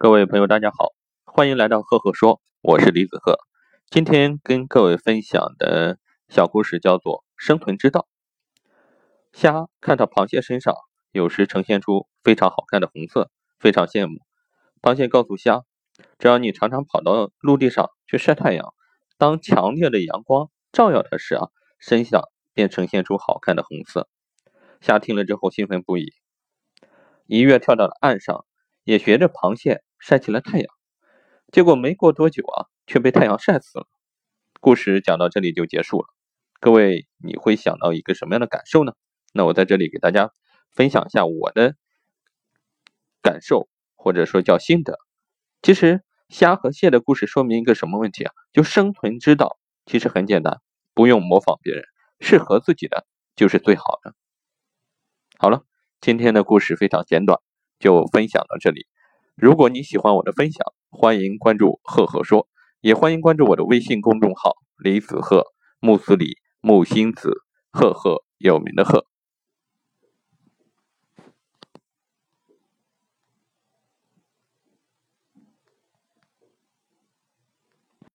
各位朋友，大家好，欢迎来到赫赫说，我是李子赫。今天跟各位分享的小故事叫做《生存之道》。虾看到螃蟹身上有时呈现出非常好看的红色，非常羡慕。螃蟹告诉虾，只要你常常跑到陆地上去晒太阳，当强烈的阳光照耀它时啊，身上便呈现出好看的红色。虾听了之后兴奋不已，一跃跳到了岸上，也学着螃蟹。晒起了太阳，结果没过多久啊，却被太阳晒死了。故事讲到这里就结束了。各位，你会想到一个什么样的感受呢？那我在这里给大家分享一下我的感受，或者说叫心得。其实虾和蟹的故事说明一个什么问题啊？就生存之道其实很简单，不用模仿别人，适合自己的就是最好的。好了，今天的故事非常简短，就分享到这里。如果你喜欢我的分享，欢迎关注“赫赫说”，也欢迎关注我的微信公众号“李子赫木子李木星子赫赫有名的赫”。